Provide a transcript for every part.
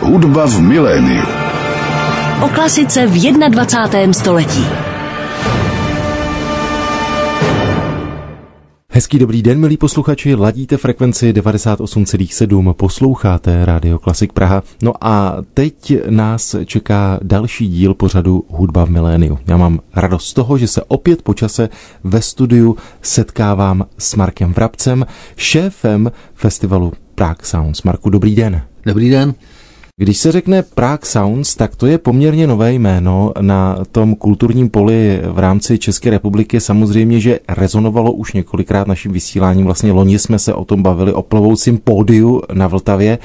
Hudba v miléniu. O klasice v 21. století. Hezký dobrý den, milí posluchači, ladíte frekvenci 98,7, posloucháte Radio Klasik Praha. No a teď nás čeká další díl pořadu Hudba v miléniu. Já mám radost z toho, že se opět po čase ve studiu setkávám s Markem Vrabcem, šéfem festivalu Prague Sounds. Marku, dobrý den. Dobrý den. Když se řekne Prague Sounds, tak to je poměrně nové jméno na tom kulturním poli v rámci České republiky. Samozřejmě, že rezonovalo už několikrát naším vysíláním. Vlastně loni jsme se o tom bavili o plovoucím pódiu na Vltavě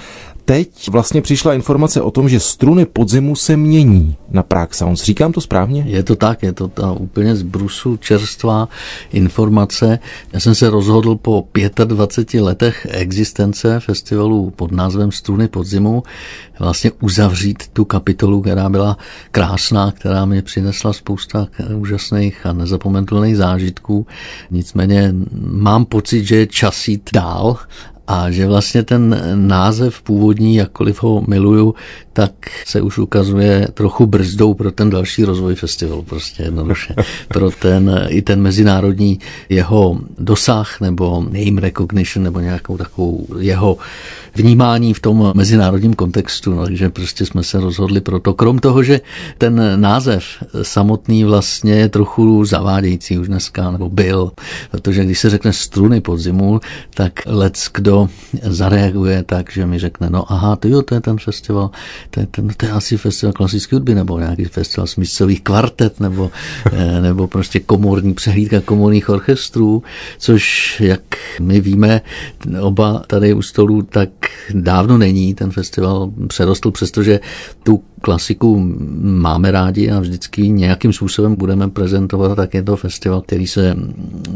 teď vlastně přišla informace o tom, že struny podzimu se mění na Prague Sounds. Říkám to správně? Je to tak, je to ta úplně z brusu čerstvá informace. Já jsem se rozhodl po 25 letech existence festivalu pod názvem Struny podzimu vlastně uzavřít tu kapitolu, která byla krásná, která mi přinesla spousta úžasných a nezapomenutelných zážitků. Nicméně mám pocit, že je čas jít dál a že vlastně ten název původní, jakkoliv ho miluju, tak se už ukazuje trochu brzdou pro ten další rozvoj festivalu, prostě jednoduše. Pro ten, i ten mezinárodní jeho dosah nebo name recognition nebo nějakou takovou jeho vnímání v tom mezinárodním kontextu, no, takže prostě jsme se rozhodli pro to. Krom toho, že ten název samotný vlastně je trochu zavádějící už dneska, nebo byl, protože když se řekne struny podzimu, tak lec kdo zareaguje tak, že mi řekne, no aha, to jo, to je ten festival, to je, ten, to je asi festival klasické hudby, nebo nějaký festival smyslových kvartet, nebo, eh, nebo prostě komorní přehlídka komorních orchestrů, což, jak my víme, oba tady u stolu, tak dávno není. Ten festival přerostl, přestože tu klasiku máme rádi a vždycky nějakým způsobem budeme prezentovat, tak je to festival, který se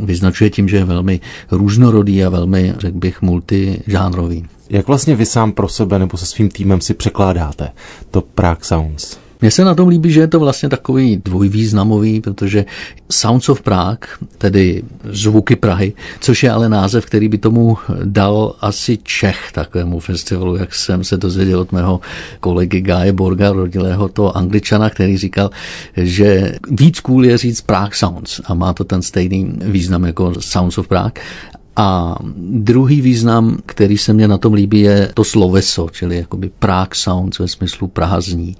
vyznačuje tím, že je velmi různorodý a velmi, řekl bych, multižánrový. Jak vlastně vy sám pro sebe nebo se svým týmem si překládáte to Prague Sounds? Mně se na tom líbí, že je to vlastně takový dvojvýznamový, protože Sounds of Prague, tedy zvuky Prahy, což je ale název, který by tomu dal asi Čech takovému festivalu, jak jsem se dozvěděl od mého kolegy Gáje Borga, rodilého toho angličana, který říkal, že víc cool je říct Prague Sounds a má to ten stejný význam jako Sounds of Prague. A druhý význam, který se mně na tom líbí, je to sloveso, čili jakoby Prague Sounds ve smyslu Praha zní.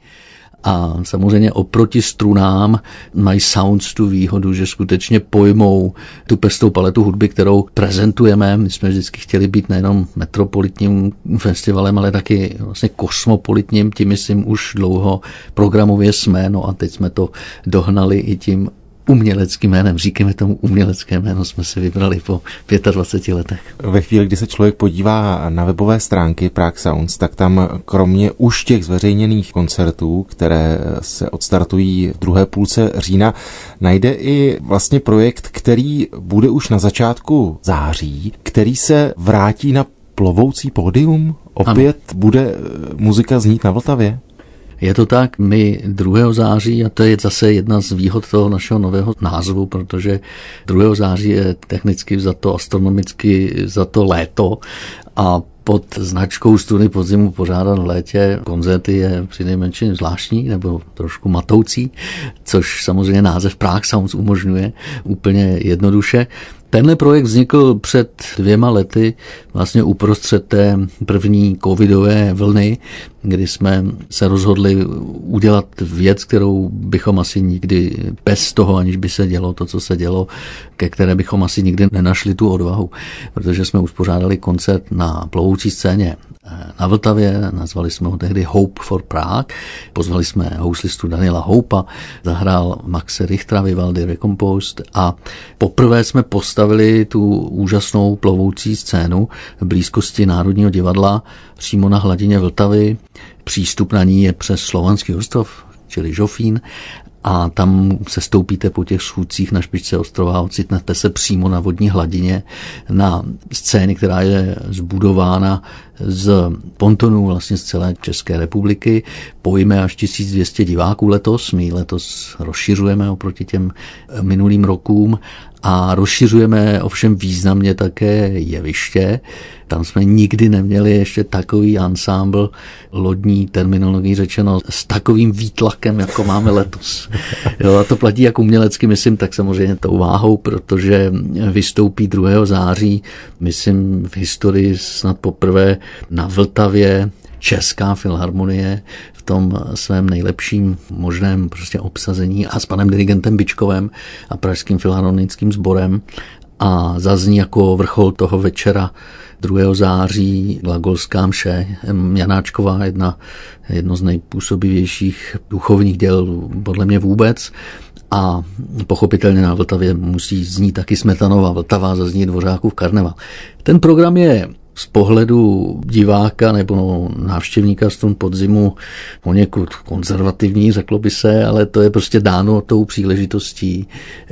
A samozřejmě oproti strunám mají sounds tu výhodu, že skutečně pojmou tu pestou paletu hudby, kterou prezentujeme. My jsme vždycky chtěli být nejenom metropolitním festivalem, ale taky vlastně kosmopolitním, tím myslím už dlouho programově jsme, no a teď jsme to dohnali i tím uměleckým jménem. Říkáme tomu umělecké jméno, jsme si vybrali po 25 letech. Ve chvíli, kdy se člověk podívá na webové stránky Prague Sounds, tak tam kromě už těch zveřejněných koncertů, které se odstartují v druhé půlce října, najde i vlastně projekt, který bude už na začátku září, který se vrátí na plovoucí pódium. Opět ano. bude muzika znít na Vltavě? Je to tak, my 2. září, a to je zase jedna z výhod toho našeho nového názvu, protože 2. září je technicky za to astronomicky za to léto a pod značkou Study podzimu pořádat v létě koncerty je přinejmenším zvláštní nebo trošku matoucí, což samozřejmě název Prague Sounds umožňuje úplně jednoduše. Tenhle projekt vznikl před dvěma lety, vlastně uprostřed té první covidové vlny, kdy jsme se rozhodli udělat věc, kterou bychom asi nikdy bez toho, aniž by se dělo to, co se dělo, ke které bychom asi nikdy nenašli tu odvahu, protože jsme uspořádali koncert na plovoucí scéně na Vltavě, nazvali jsme ho tehdy Hope for Prague, pozvali jsme houslistu Daniela Houpa, zahrál Maxe Richtera Vivaldi Recomposed a poprvé jsme postavili tu úžasnou plovoucí scénu v blízkosti Národního divadla přímo na hladině Vltavy. Přístup na ní je přes Slovanský ostrov, čili Žofín a tam se stoupíte po těch schůdcích na špičce ostrova, ocitnete se přímo na vodní hladině na scéně, která je zbudována z pontonů vlastně z celé České republiky. Pojíme až 1200 diváků letos, my letos rozšiřujeme oproti těm minulým rokům a rozšiřujeme ovšem významně také jeviště. Tam jsme nikdy neměli ještě takový ansámbl lodní terminologií řečeno s takovým výtlakem, jako máme letos. Jo, a to platí jak umělecky, myslím, tak samozřejmě tou váhou, protože vystoupí 2. září, myslím, v historii snad poprvé na Vltavě Česká filharmonie v tom svém nejlepším možném prostě obsazení a s panem dirigentem Bičkovem a Pražským filharmonickým sborem a zazní jako vrchol toho večera 2. září Glagolská mše Janáčková, jedna, jedno z nejpůsobivějších duchovních děl podle mě vůbec. A pochopitelně na Vltavě musí znít taky Smetanova Vltava, zazní Dvořákův karneval. Ten program je z pohledu diváka nebo návštěvníka strun podzimu poněkud konzervativní, řeklo by se, ale to je prostě dáno tou příležitostí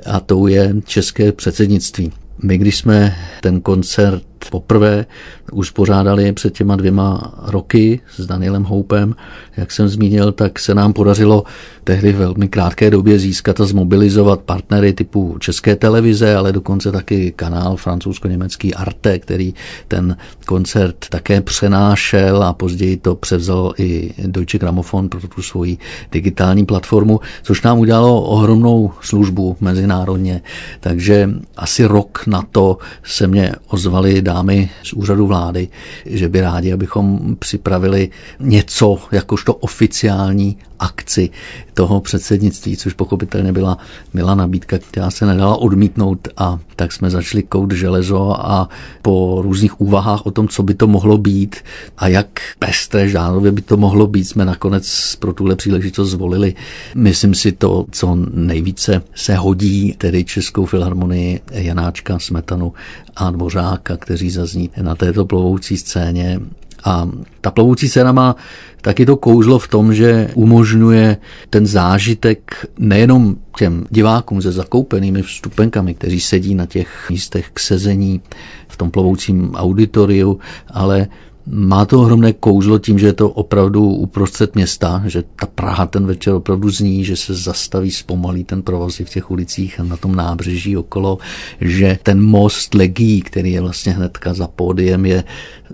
a tou je české předsednictví. My, když jsme ten koncert poprvé uspořádali před těma dvěma roky s Danielem Houpem, jak jsem zmínil, tak se nám podařilo tehdy v velmi krátké době získat a zmobilizovat partnery typu České televize, ale dokonce taky kanál francouzsko-německý Arte, který ten koncert také přenášel a později to převzal i Deutsche Grammophon pro tu svoji digitální platformu, což nám udělalo ohromnou službu mezinárodně. Takže asi rok na to se mě ozvali dámy z úřadu vlády, že by rádi, abychom připravili něco jakožto oficiální akci toho předsednictví, což pochopitelně byla milá nabídka, která se nedala odmítnout a tak jsme začali kout železo a po různých úvahách o tom, co by to mohlo být a jak pestré žánrově by to mohlo být, jsme nakonec pro tuhle příležitost zvolili. Myslím si to, co nejvíce se hodí, tedy Českou filharmonii Janáčka, Smetanu a Dvořáka, kteří zazní na této plovoucí scéně a ta plovoucí scéna má taky to kouzlo v tom, že umožňuje ten zážitek nejenom těm divákům se zakoupenými vstupenkami, kteří sedí na těch místech k sezení v tom plovoucím auditoriu, ale má to ohromné kouzlo tím, že je to opravdu uprostřed města, že ta Praha ten večer opravdu zní, že se zastaví, zpomalí ten provoz v těch ulicích a na tom nábřeží okolo, že ten most Legí, který je vlastně hnedka za pódiem, je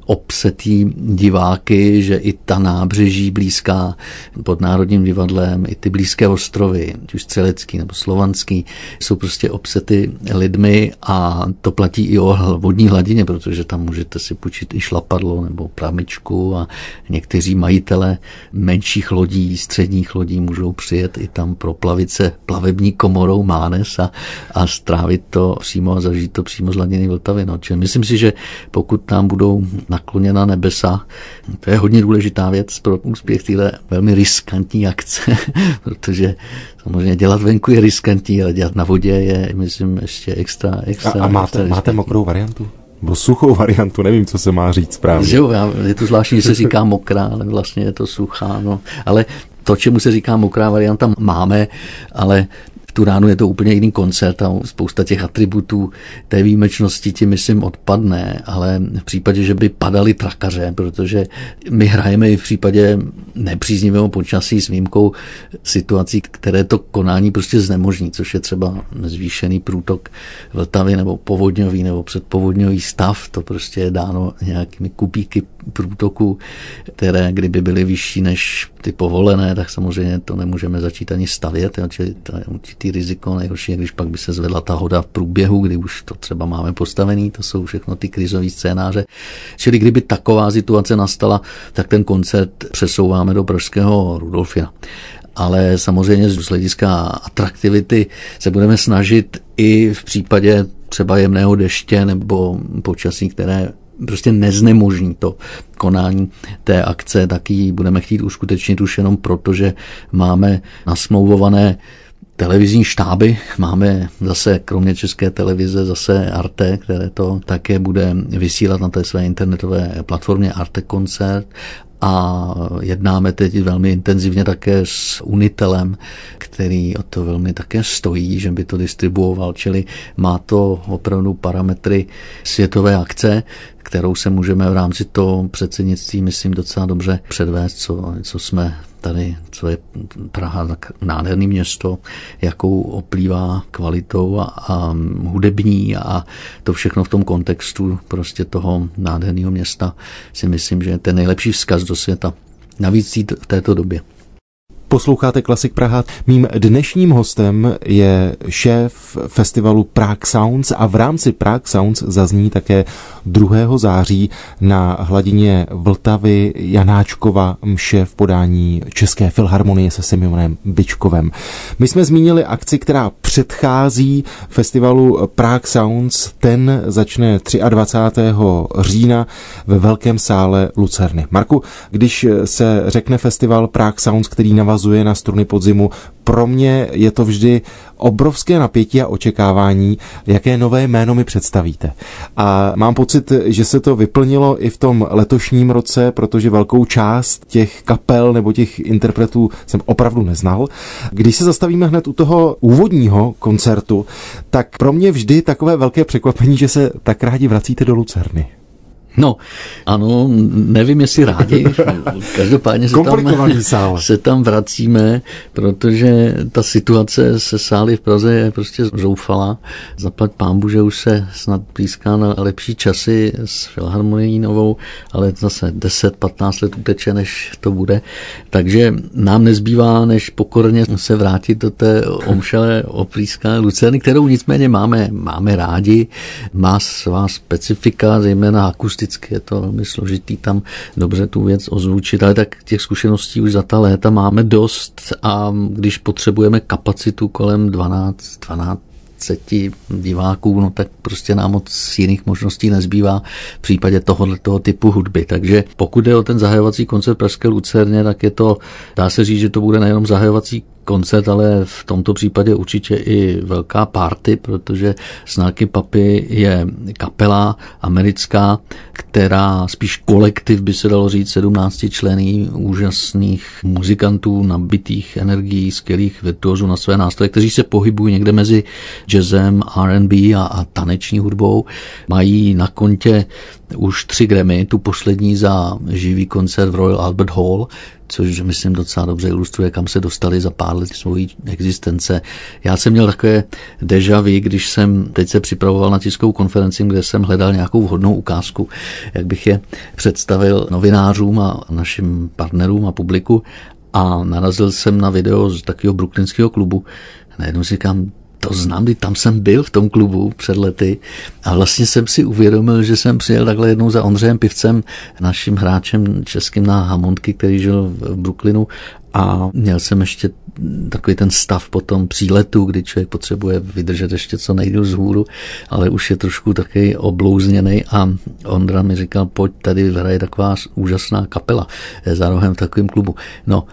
obsetý diváky, že i ta nábřeží blízká pod Národním divadlem, i ty blízké ostrovy, ať už Střelecký nebo Slovanský, jsou prostě obsety lidmi a to platí i o vodní hladině, protože tam můžete si půjčit i šlapadlo nebo pramičku a někteří majitele menších lodí, středních lodí můžou přijet i tam proplavit se plavební komorou Mánes a, a strávit to přímo a zažít to přímo z hladiny Vltavy. No. Myslím si, že pokud tam budou nakloněna nebesa. To je hodně důležitá věc pro úspěch téhle velmi riskantní akce, protože samozřejmě dělat venku je riskantní, ale dělat na vodě je, myslím, ještě extra, extra A, a máte, extra máte mokrou variantu? Nebo suchou variantu, nevím, co se má říct správně. Jo, je to zvláštní, že se říká mokrá, ale vlastně je to suchá. No. Ale to, čemu se říká mokrá varianta, máme, ale tu ránu je to úplně jiný koncert a spousta těch atributů té výjimečnosti ti myslím odpadne, ale v případě, že by padali trakaře, protože my hrajeme i v případě nepříznivého počasí s výjimkou situací, které to konání prostě znemožní, což je třeba zvýšený průtok Vltavy nebo povodňový nebo předpovodňový stav, to prostě je dáno nějakými kupíky průtoku, které kdyby byly vyšší než ty povolené, tak samozřejmě to nemůžeme začít ani stavět, čili to je určitý riziko. Nejhorší když pak by se zvedla ta hoda v průběhu, kdy už to třeba máme postavený, to jsou všechno ty krizové scénáře. Čili kdyby taková situace nastala, tak ten koncert přesouváme do pražského Rudolfina ale samozřejmě z hlediska atraktivity se budeme snažit i v případě třeba jemného deště nebo počasí, které prostě neznemožní to konání té akce, tak ji budeme chtít uskutečnit už jenom proto, že máme nasmlouvované televizní štáby. Máme zase, kromě české televize, zase Arte, které to také bude vysílat na té své internetové platformě Arte Koncert a jednáme teď velmi intenzivně také s Unitelem, který o to velmi také stojí, že by to distribuoval, čili má to opravdu parametry světové akce, kterou se můžeme v rámci toho předsednictví, myslím, docela dobře předvést, co, co jsme tady, co je Praha, tak nádherný město, jakou oplývá kvalitou a, a hudební a to všechno v tom kontextu prostě toho nádherného města si myslím, že je ten nejlepší vzkaz do světa. Navíc v této době. Posloucháte Klasik Praha. Mým dnešním hostem je šéf festivalu Prague Sounds a v rámci Prague Sounds zazní také 2. září na hladině Vltavy Janáčkova mše v podání České filharmonie se Simionem Byčkovem. My jsme zmínili akci, která předchází festivalu Prague Sounds. Ten začne 23. října ve Velkém sále Lucerny. Marku, když se řekne festival Prague Sounds, který navazuje na struny podzimu. Pro mě je to vždy obrovské napětí a očekávání, jaké nové jméno mi představíte. A mám pocit, že se to vyplnilo i v tom letošním roce, protože velkou část těch kapel nebo těch interpretů jsem opravdu neznal. Když se zastavíme hned u toho úvodního koncertu, tak pro mě vždy takové velké překvapení, že se tak rádi vracíte do Lucerny. No, ano, nevím, jestli rádi. Každopádně se tam, se tam vracíme, protože ta situace se sály v Praze je prostě zoufalá. Zaplať pámbu, že už se snad blízká na lepší časy s Filharmonií novou, ale zase 10-15 let uteče, než to bude. Takže nám nezbývá, než pokorně se vrátit do té omšelé oplíská Lucerny, kterou nicméně máme, máme rádi. Má svá specifika, zejména akustické akusticky je to velmi složitý tam dobře tu věc ozvučit, ale tak těch zkušeností už za ta léta máme dost a když potřebujeme kapacitu kolem 12, 12 diváků, no tak prostě nám moc jiných možností nezbývá v případě tohoto toho typu hudby. Takže pokud je o ten zahajovací koncert Pražské Lucerně, tak je to, dá se říct, že to bude nejenom zahajovací koncert, ale v tomto případě určitě i velká party, protože Snarky Papy je kapela americká, která spíš kolektiv by se dalo říct 17 člení úžasných muzikantů, nabitých energií, skvělých virtuozů na své nástroje, kteří se pohybují někde mezi jazzem, R&B a, a taneční hudbou. Mají na kontě už tři Grammy, tu poslední za živý koncert v Royal Albert Hall, což myslím docela dobře ilustruje, kam se dostali za pár let svojí existence. Já jsem měl takové deja vu, když jsem teď se připravoval na tiskovou konferenci, kde jsem hledal nějakou vhodnou ukázku, jak bych je představil novinářům a našim partnerům a publiku a narazil jsem na video z takového brooklynského klubu. Najednou si říkám, to znám, kdy tam jsem byl v tom klubu před lety a vlastně jsem si uvědomil, že jsem přijel takhle jednou za Ondřejem Pivcem, naším hráčem českým na Hammondky, který žil v Brooklynu a měl jsem ještě takový ten stav po tom příletu, kdy člověk potřebuje vydržet ještě co nejdíl z hůru, ale už je trošku taky oblouzněný a Ondra mi říkal, pojď, tady hraje taková úžasná kapela za rohem v takovém klubu. No,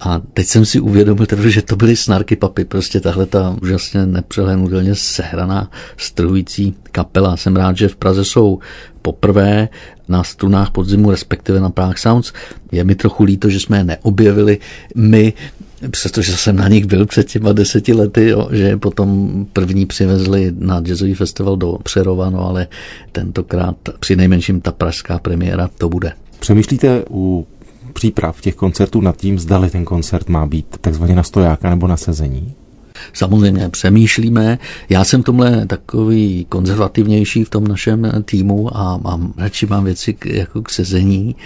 a teď jsem si uvědomil, že to byly snarky papy, prostě tahle ta úžasně nepřehlenutelně sehraná strhující kapela. Jsem rád, že v Praze jsou poprvé na strunách podzimu, respektive na Prague Sounds. Je mi trochu líto, že jsme je neobjevili my, přestože jsem na nich byl před těma deseti lety, jo, že potom první přivezli na jazzový festival do Přerova, no ale tentokrát při nejmenším ta pražská premiéra to bude. Přemýšlíte u příprav těch koncertů nad tím, zdali ten koncert má být takzvaně na stojáka nebo na sezení? Samozřejmě přemýšlíme. Já jsem tomhle takový konzervativnější v tom našem týmu a mám, radši mám věci k, jako k sezení,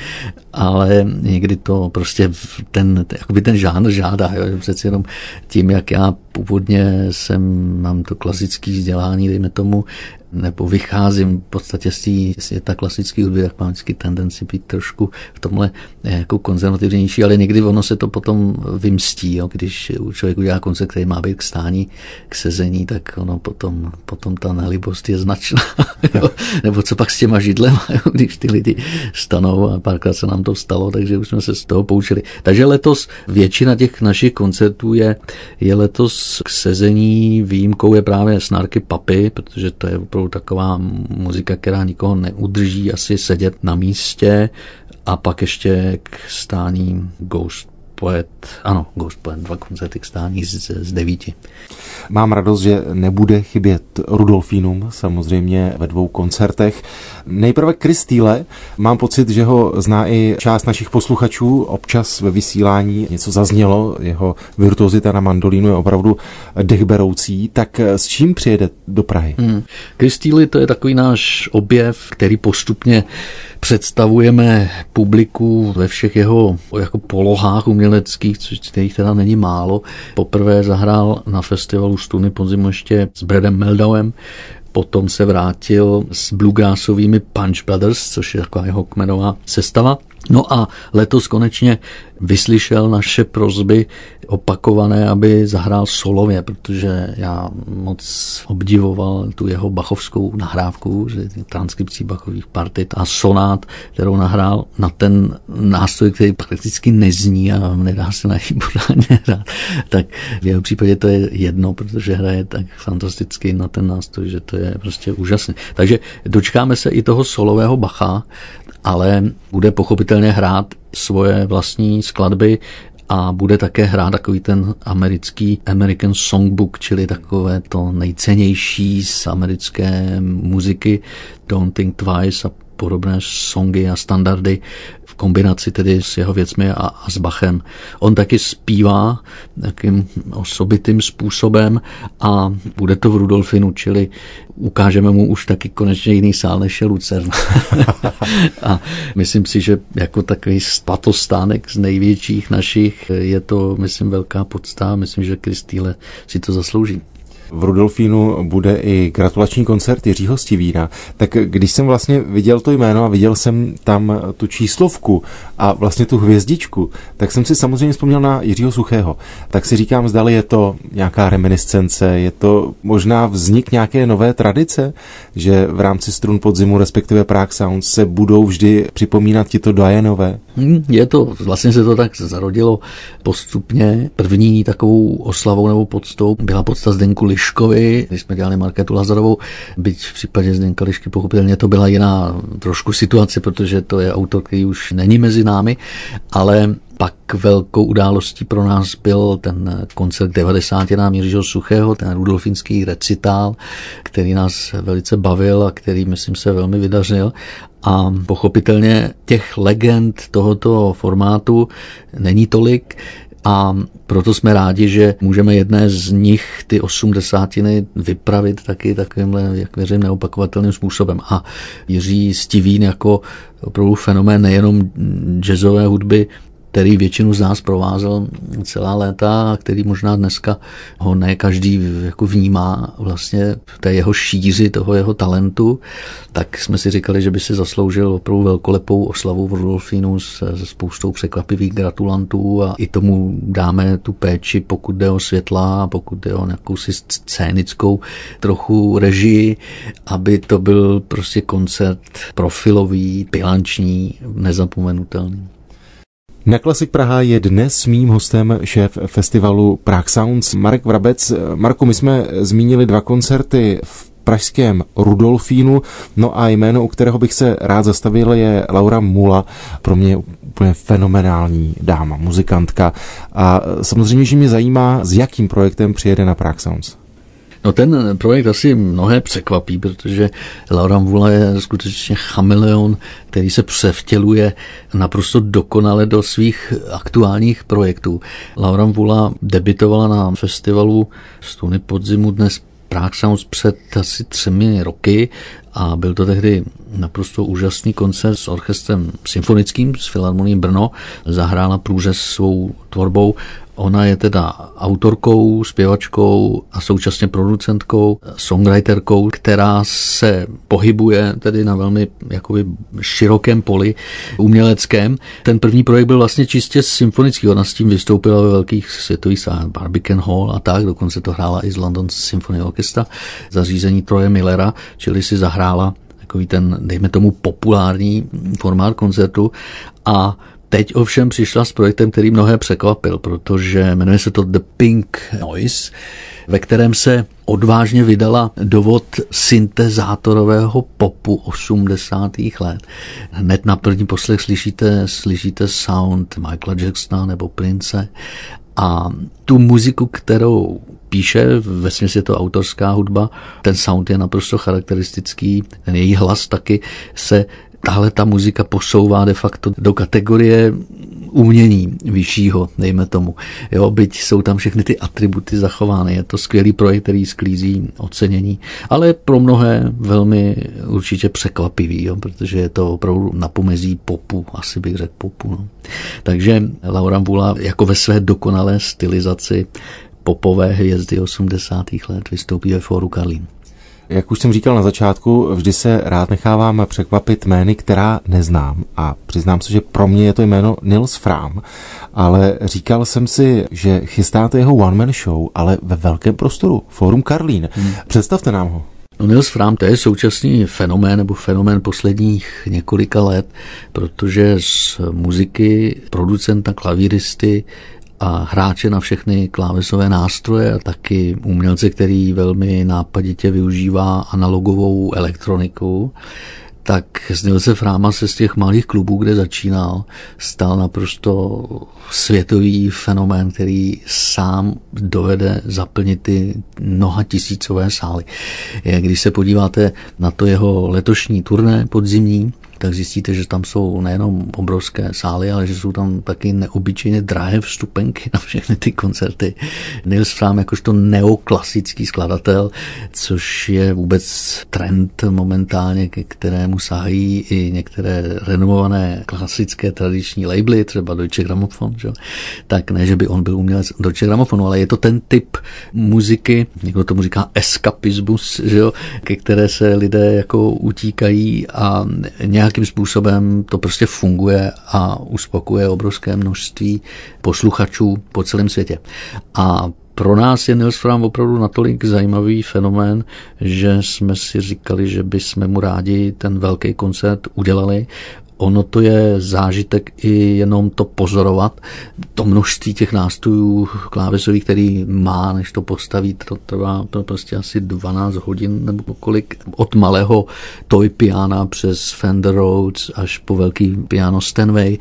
ale někdy to prostě ten, jakoby ten žánr žádá. Jo. Přeci jenom tím, jak já původně jsem, mám to klasické vzdělání, dejme tomu, nebo vycházím v podstatě z té světa klasické hudby, tak mám vždycky tendenci být trošku v tomhle eh, jako konzervativnější, ale někdy ono se to potom vymstí, jo, když člověk udělá koncert, který má být k stání, k sezení, tak ono potom, potom ta nelibost je značná. Jo. nebo co pak s těma židlem, jo, když ty lidi stanou a párkrát se nám to stalo, takže už jsme se z toho poučili. Takže letos většina těch našich koncertů je, je letos k sezení výjimkou je právě Snarky Papy, protože to je opravdu taková muzika, která nikoho neudrží asi sedět na místě. A pak ještě k stání Ghost Poet, ano, Ghost Poet, dva koncerty k stání z, z devíti. Mám radost, že nebude chybět Rudolfínum, samozřejmě ve dvou koncertech. Nejprve Kristýle, mám pocit, že ho zná i část našich posluchačů, občas ve vysílání něco zaznělo, jeho virtuozita na mandolínu je opravdu dechberoucí, tak s čím přijede do Prahy? Hmm. Kristýly to je takový náš objev, který postupně představujeme publiku ve všech jeho jako polohách uměleckých, což kterých teda není málo. Poprvé zahrál na festivalu Stuny podzimu ještě s Bradem Meldauem, potom se vrátil s bluegrassovými Punch Brothers, což je taková jeho kmenová sestava. No a letos konečně vyslyšel naše prozby opakované, aby zahrál solově, protože já moc obdivoval tu jeho bachovskou nahrávku, že transkripcí bachových partit a sonát, kterou nahrál na ten nástroj, který prakticky nezní a nedá se na ní pořádně hrát. Tak v jeho případě to je jedno, protože hraje tak fantasticky na ten nástroj, že to je prostě úžasné. Takže dočkáme se i toho solového bacha, ale bude pochopitelně hrát svoje vlastní skladby a bude také hrát takový ten americký American Songbook, čili takové to nejcennější z americké muziky Don't Think Twice a podobné songy a standardy v kombinaci tedy s jeho věcmi a, a s Bachem. On taky zpívá takým osobitým způsobem a bude to v Rudolfinu, čili ukážeme mu už taky konečně jiný sál, než je Lucern. a myslím si, že jako takový spatostánek z největších našich je to, myslím, velká podsta. Myslím, že Kristýle si to zaslouží v Rudolfínu bude i gratulační koncert Jiřího Stivína. Tak když jsem vlastně viděl to jméno a viděl jsem tam tu číslovku a vlastně tu hvězdičku, tak jsem si samozřejmě vzpomněl na Jiřího Suchého. Tak si říkám, zdali je to nějaká reminiscence, je to možná vznik nějaké nové tradice, že v rámci strun podzimu, respektive Prague Sounds, se budou vždy připomínat tito Dajenové. Hmm, je to, vlastně se to tak zarodilo postupně. První takovou oslavou nebo podstou byla podsta Zdenku Liškovi, když jsme dělali Marketu Lazarovou, byť v případě Zdenka Lišky pochopitelně to byla jiná trošku situace, protože to je autor, který už není mezi námi, ale pak velkou událostí pro nás byl ten koncert 90. nám Jiřího Suchého, ten rudolfinský recitál, který nás velice bavil a který, myslím, se velmi vydařil. A pochopitelně těch legend tohoto formátu není tolik a proto jsme rádi, že můžeme jedné z nich ty osmdesátiny vypravit taky takovýmhle, jak věřím, neopakovatelným způsobem. A Jiří Stivín jako opravdu fenomén nejenom jazzové hudby, který většinu z nás provázel celá léta a který možná dneska ho ne každý jako vnímá vlastně v té jeho šíři, toho jeho talentu, tak jsme si říkali, že by si zasloužil opravdu velkolepou oslavu v Rudolfínu se, se spoustou překvapivých gratulantů a i tomu dáme tu péči, pokud jde o světla pokud jde o nějakou si scénickou trochu režii, aby to byl prostě koncert profilový, bilanční, nezapomenutelný. Na Klasik Praha je dnes mým hostem šéf festivalu Prague Sounds Marek Vrabec. Marku, my jsme zmínili dva koncerty v pražském Rudolfínu. No a jméno, u kterého bych se rád zastavil, je Laura Mula. Pro mě úplně fenomenální dáma, muzikantka. A samozřejmě, že mě zajímá, s jakým projektem přijede na Prague Sounds. No ten projekt asi mnohé překvapí, protože Laura Mvula je skutečně chameleon, který se převtěluje naprosto dokonale do svých aktuálních projektů. Laura Mvula debitovala na festivalu Stuny podzimu dnes Prague Sounds před asi třemi roky a byl to tehdy naprosto úžasný koncert s orchestrem symfonickým s Filharmonií Brno. Zahrála průřez svou tvorbou Ona je teda autorkou, zpěvačkou a současně producentkou, songwriterkou, která se pohybuje tedy na velmi jakoby širokém poli uměleckém. Ten první projekt byl vlastně čistě symfonický, ona s tím vystoupila ve velkých světových sálech, Barbican Hall a tak, dokonce to hrála i z London Symphony Orchestra, zařízení Troje Millera, čili si zahrála takový ten, dejme tomu, populární formát koncertu a teď ovšem přišla s projektem, který mnohé překvapil, protože jmenuje se to The Pink Noise, ve kterém se odvážně vydala dovod syntezátorového popu 80. let. Hned na první poslech slyšíte, slyšíte sound Michaela Jacksona nebo Prince a tu muziku, kterou píše, ve je to autorská hudba, ten sound je naprosto charakteristický, ten její hlas taky se tahle ta muzika posouvá de facto do kategorie umění vyššího, dejme tomu. Jo, byť jsou tam všechny ty atributy zachovány. Je to skvělý projekt, který sklízí ocenění, ale pro mnohé velmi určitě překvapivý, jo, protože je to opravdu na pomezí popu, asi bych řekl popu. No. Takže Laura Vula jako ve své dokonalé stylizaci popové hvězdy 80. let vystoupí ve fóru Karlín. Jak už jsem říkal na začátku, vždy se rád nechávám překvapit jmény, která neznám. A přiznám se, že pro mě je to jméno Nils Fram, ale říkal jsem si, že chystáte jeho one-man show, ale ve velkém prostoru, Forum Karlín. Hmm. Představte nám ho. No Nils Fram, to je současný fenomén nebo fenomén posledních několika let, protože z muziky, producenta, klavíristy a hráče na všechny klávesové nástroje a taky umělce, který velmi nápaditě využívá analogovou elektroniku, tak z Nilse Fráma se z těch malých klubů, kde začínal, stal naprosto světový fenomén, který sám dovede zaplnit ty mnoha tisícové sály. Když se podíváte na to jeho letošní turné podzimní, tak zjistíte, že tam jsou nejenom obrovské sály, ale že jsou tam taky neobyčejně drahé vstupenky na všechny ty koncerty. Nils Fram jakožto neoklasický skladatel, což je vůbec trend momentálně, ke kterému sahají i některé renomované klasické tradiční labely, třeba Deutsche Grammophon, že? tak ne, že by on byl umělec Deutsche Grammophonu, ale je to ten typ muziky, někdo tomu říká eskapismus, že? ke které se lidé jako utíkají a nějak nějakým způsobem to prostě funguje a uspokuje obrovské množství posluchačů po celém světě. A pro nás je Nils Fram opravdu natolik zajímavý fenomén, že jsme si říkali, že bychom mu rádi ten velký koncert udělali ono to je zážitek i jenom to pozorovat. To množství těch nástrojů klávesových, který má, než to postaví, to trvá to prostě asi 12 hodin nebo kolik. Od malého toy piana přes Fender Rhodes až po velký piano Stenway,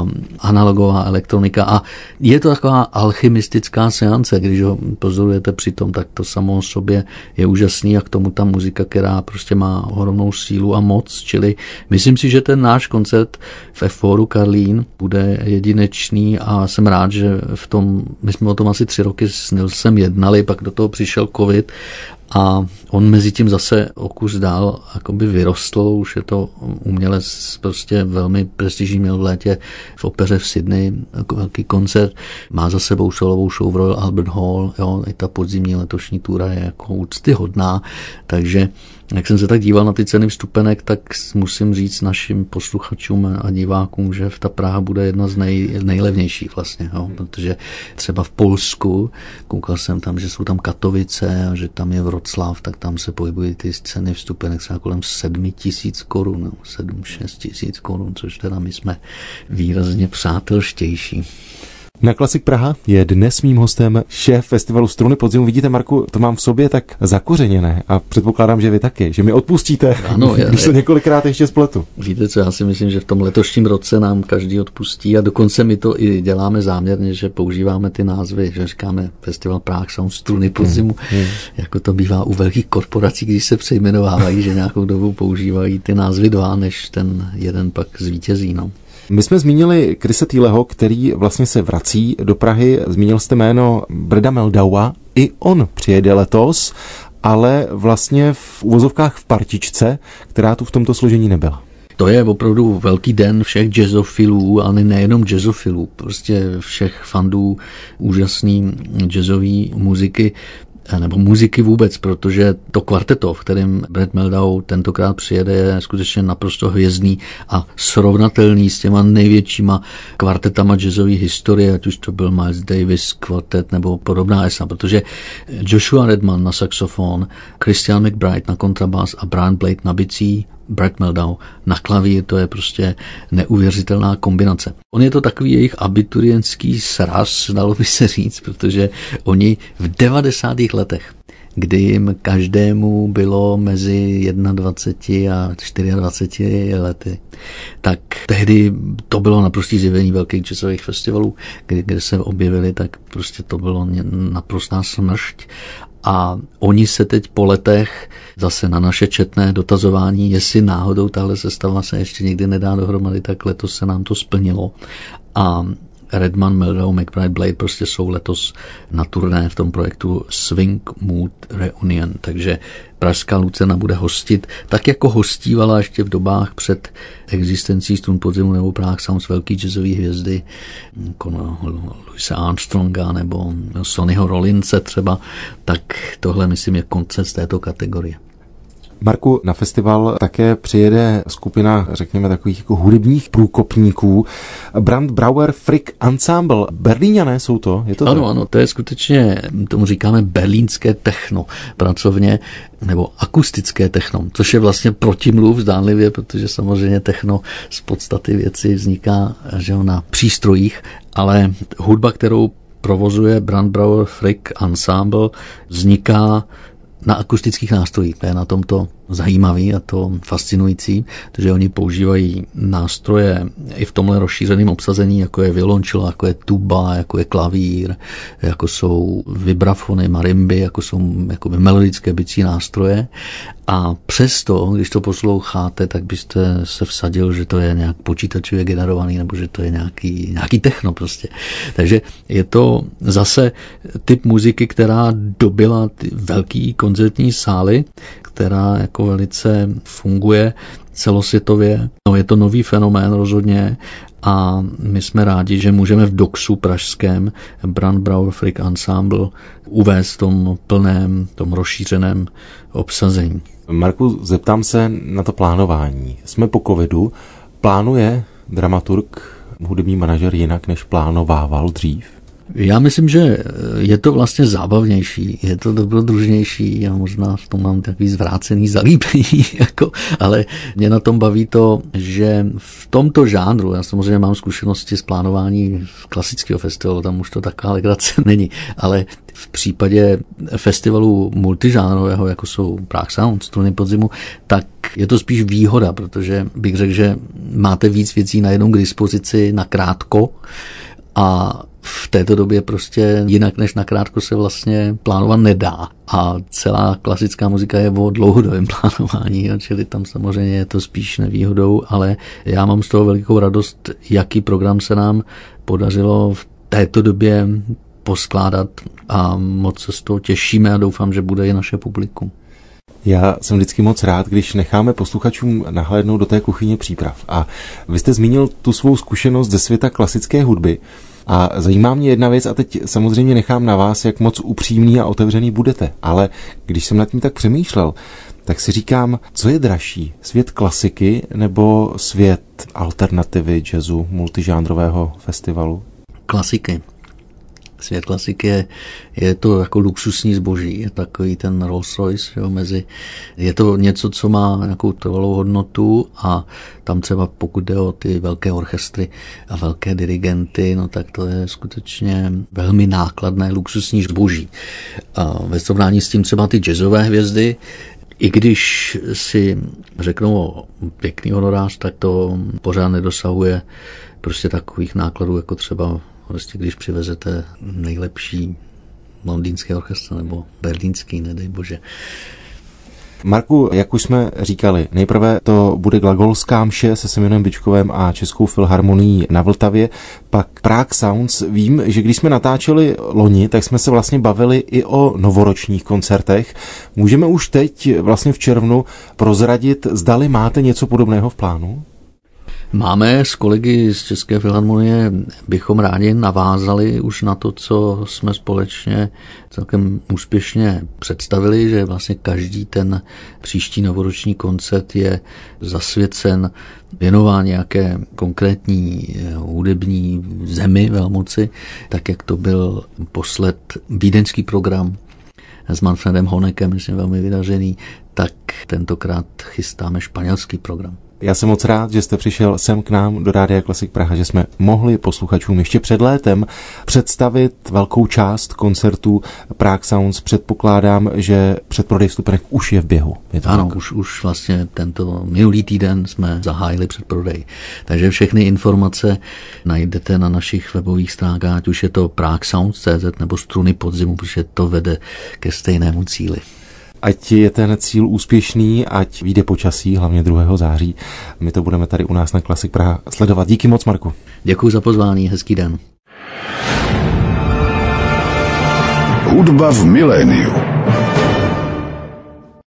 um, analogová elektronika a je to taková alchymistická seance, když ho pozorujete přitom, tak to samo o sobě je úžasný a k tomu ta muzika, která prostě má ohromnou sílu a moc, čili myslím si, že ten náš koncert ve Fóru Karlín bude jedinečný a jsem rád, že v tom, my jsme o tom asi tři roky s Nilsem jednali, pak do toho přišel covid a on mezi tím zase o kus dál jakoby vyrostl, už je to umělec prostě velmi prestižní, měl v létě v opeře v Sydney jako velký koncert, má za sebou solovou show v Royal Albert Hall, jo, i ta podzimní letošní túra je jako úctyhodná, takže jak jsem se tak díval na ty ceny vstupenek, tak musím říct našim posluchačům a divákům, že v ta Praha bude jedna z nej, nejlevnějších vlastně, jo, protože třeba v Polsku, koukal jsem tam, že jsou tam Katovice a že tam je Vroclav, tak tam se pohybují ty ceny vstupenek třeba kolem 7 tisíc korun, 7-6 tisíc korun, což teda my jsme výrazně přátelštější. Na Klasik Praha je dnes mým hostem šéf festivalu Struny podzimu. Vidíte, Marku, to mám v sobě tak zakořeněné a předpokládám, že vy taky, že mi odpustíte, ano, já, když se několikrát ještě spletu. Víte co, já si myslím, že v tom letošním roce nám každý odpustí a dokonce my to i děláme záměrně, že používáme ty názvy, že říkáme Festival Prague Sound Struny podzimu, hmm, hmm. jako to bývá u velkých korporací, když se přejmenovávají, že nějakou dobu používají ty názvy dva, než ten jeden pak zvítězí. No. My jsme zmínili Krise Týleho, který vlastně se vrací do Prahy. Zmínil jste jméno Breda Meldaua. I on přijede letos, ale vlastně v uvozovkách v partičce, která tu v tomto složení nebyla. To je opravdu velký den všech jazzofilů, ale nejenom jazzofilů, prostě všech fandů úžasný jazzové muziky nebo muziky vůbec, protože to kvarteto, v kterém Brad Meldau tentokrát přijede, je skutečně naprosto hvězdný a srovnatelný s těma největšíma kvartetama jazzové historie, ať už to byl Miles Davis kvartet nebo podobná esa, protože Joshua Redman na saxofon, Christian McBride na kontrabas a Brian Blade na bicí Brad Meldau na klavír, to je prostě neuvěřitelná kombinace. On je to takový jejich abiturientský sraz, dalo by se říct, protože oni v 90. letech kdy jim každému bylo mezi 21 a 24 lety. Tak tehdy to bylo naprostý zjevení velkých jazzových festivalů, kde, kde se objevili, tak prostě to bylo naprostá smršť. A oni se teď po letech zase na naše četné dotazování, jestli náhodou tahle sestava se ještě nikdy nedá dohromady, tak letos se nám to splnilo. A Redman, Meldau, McBride, Blade prostě jsou letos na turné v tom projektu Swing Mood Reunion, takže Pražská Lucena bude hostit, tak jako hostívala ještě v dobách před existencí Strun podzimu nebo Prague Sounds velký jazzový hvězdy, jako no, Louisa Armstronga nebo Sonnyho Rollince třeba, tak tohle myslím je koncert z této kategorie. Marku, na festival také přijede skupina, řekněme, takových jako hudebních průkopníků. Brand Brauer Frick Ensemble. Berlíňané jsou to? Je to ano, tak? ano, to je skutečně, tomu říkáme berlínské techno pracovně, nebo akustické techno, což je vlastně protimluv zdánlivě, protože samozřejmě techno z podstaty věci vzniká že na přístrojích, ale hudba, kterou provozuje Brandbrauer Frick Ensemble, vzniká na akustických nástrojích. Je na tomto zajímavý a to fascinující, protože oni používají nástroje i v tomhle rozšířeném obsazení, jako je violončelo, jako je tuba, jako je klavír, jako jsou vibrafony, marimby, jako jsou jako melodické bicí nástroje. A přesto, když to posloucháte, tak byste se vsadil, že to je nějak počítačově generovaný, nebo že to je nějaký, nějaký techno prostě. Takže je to zase typ muziky, která dobila ty velký koncertní sály, která jako velice funguje celosvětově. No, je to nový fenomén rozhodně a my jsme rádi, že můžeme v DOXu pražském Brand Brauer Frick Ensemble uvést v tom plném, tom rozšířeném obsazení. Marku, zeptám se na to plánování. Jsme po covidu. Plánuje dramaturg, hudební manažer jinak, než plánovával dřív? Já myslím, že je to vlastně zábavnější, je to dobrodružnější a možná v tom mám takový zvrácený zalíbení, jako, ale mě na tom baví to, že v tomto žánru, já samozřejmě mám zkušenosti s plánování klasického festivalu, tam už to taková legrace není, ale v případě festivalu multižánrového, jako jsou Prague Sound, Struny podzimu, tak je to spíš výhoda, protože bych řekl, že máte víc věcí najednou k dispozici na krátko a v této době prostě jinak než nakrátko se vlastně plánovat nedá. A celá klasická muzika je o dlouhodobém plánování, čili tam samozřejmě je to spíš nevýhodou, ale já mám z toho velikou radost, jaký program se nám podařilo v této době poskládat a moc se z toho těšíme a doufám, že bude i naše publikum. Já jsem vždycky moc rád, když necháme posluchačům nahlédnout do té kuchyně příprav. A vy jste zmínil tu svou zkušenost ze světa klasické hudby. A zajímá mě jedna věc, a teď samozřejmě nechám na vás, jak moc upřímný a otevřený budete. Ale když jsem nad tím tak přemýšlel, tak si říkám, co je dražší, svět klasiky nebo svět alternativy jazzu, multižánrového festivalu? Klasiky. Svět klasiky je, je to jako luxusní zboží, je takový ten Rolls Royce jo, mezi, je to něco, co má nějakou trvalou hodnotu a tam třeba pokud jde o ty velké orchestry a velké dirigenty, no tak to je skutečně velmi nákladné luxusní zboží. A ve srovnání s tím třeba ty jazzové hvězdy, i když si řeknou o pěkný honorář, tak to pořád nedosahuje prostě takových nákladů, jako třeba Prostě když přivezete nejlepší londýnský orchestr nebo berlínský, nedej bože. Marku, jak už jsme říkali, nejprve to bude glagolská mše se Semionem Bičkovem a Českou filharmonií na Vltavě, pak Prague Sounds. Vím, že když jsme natáčeli loni, tak jsme se vlastně bavili i o novoročních koncertech. Můžeme už teď, vlastně v červnu, prozradit, zdali máte něco podobného v plánu? Máme s kolegy z České filharmonie, bychom rádi navázali už na to, co jsme společně celkem úspěšně představili, že vlastně každý ten příští novoroční koncert je zasvěcen věnován nějaké konkrétní hudební zemi velmoci, tak jak to byl posled vídeňský program s Manfredem Honekem, myslím velmi vydařený, tak tentokrát chystáme španělský program. Já jsem moc rád, že jste přišel sem k nám do Rádia Klasik Praha, že jsme mohli posluchačům ještě před létem představit velkou část koncertů Prague Sounds. Předpokládám, že předprodej vstupenek už je v běhu. Je to ano, tak? už, už vlastně tento minulý týden jsme zahájili předprodej. Takže všechny informace najdete na našich webových stránkách, ať už je to Sounds.cz nebo Struny podzimu, protože to vede ke stejnému cíli ať je ten cíl úspěšný, ať vyjde počasí, hlavně 2. září. My to budeme tady u nás na Klasik Praha sledovat. Díky moc, Marku. Děkuji za pozvání, hezký den. Hudba v miléniu.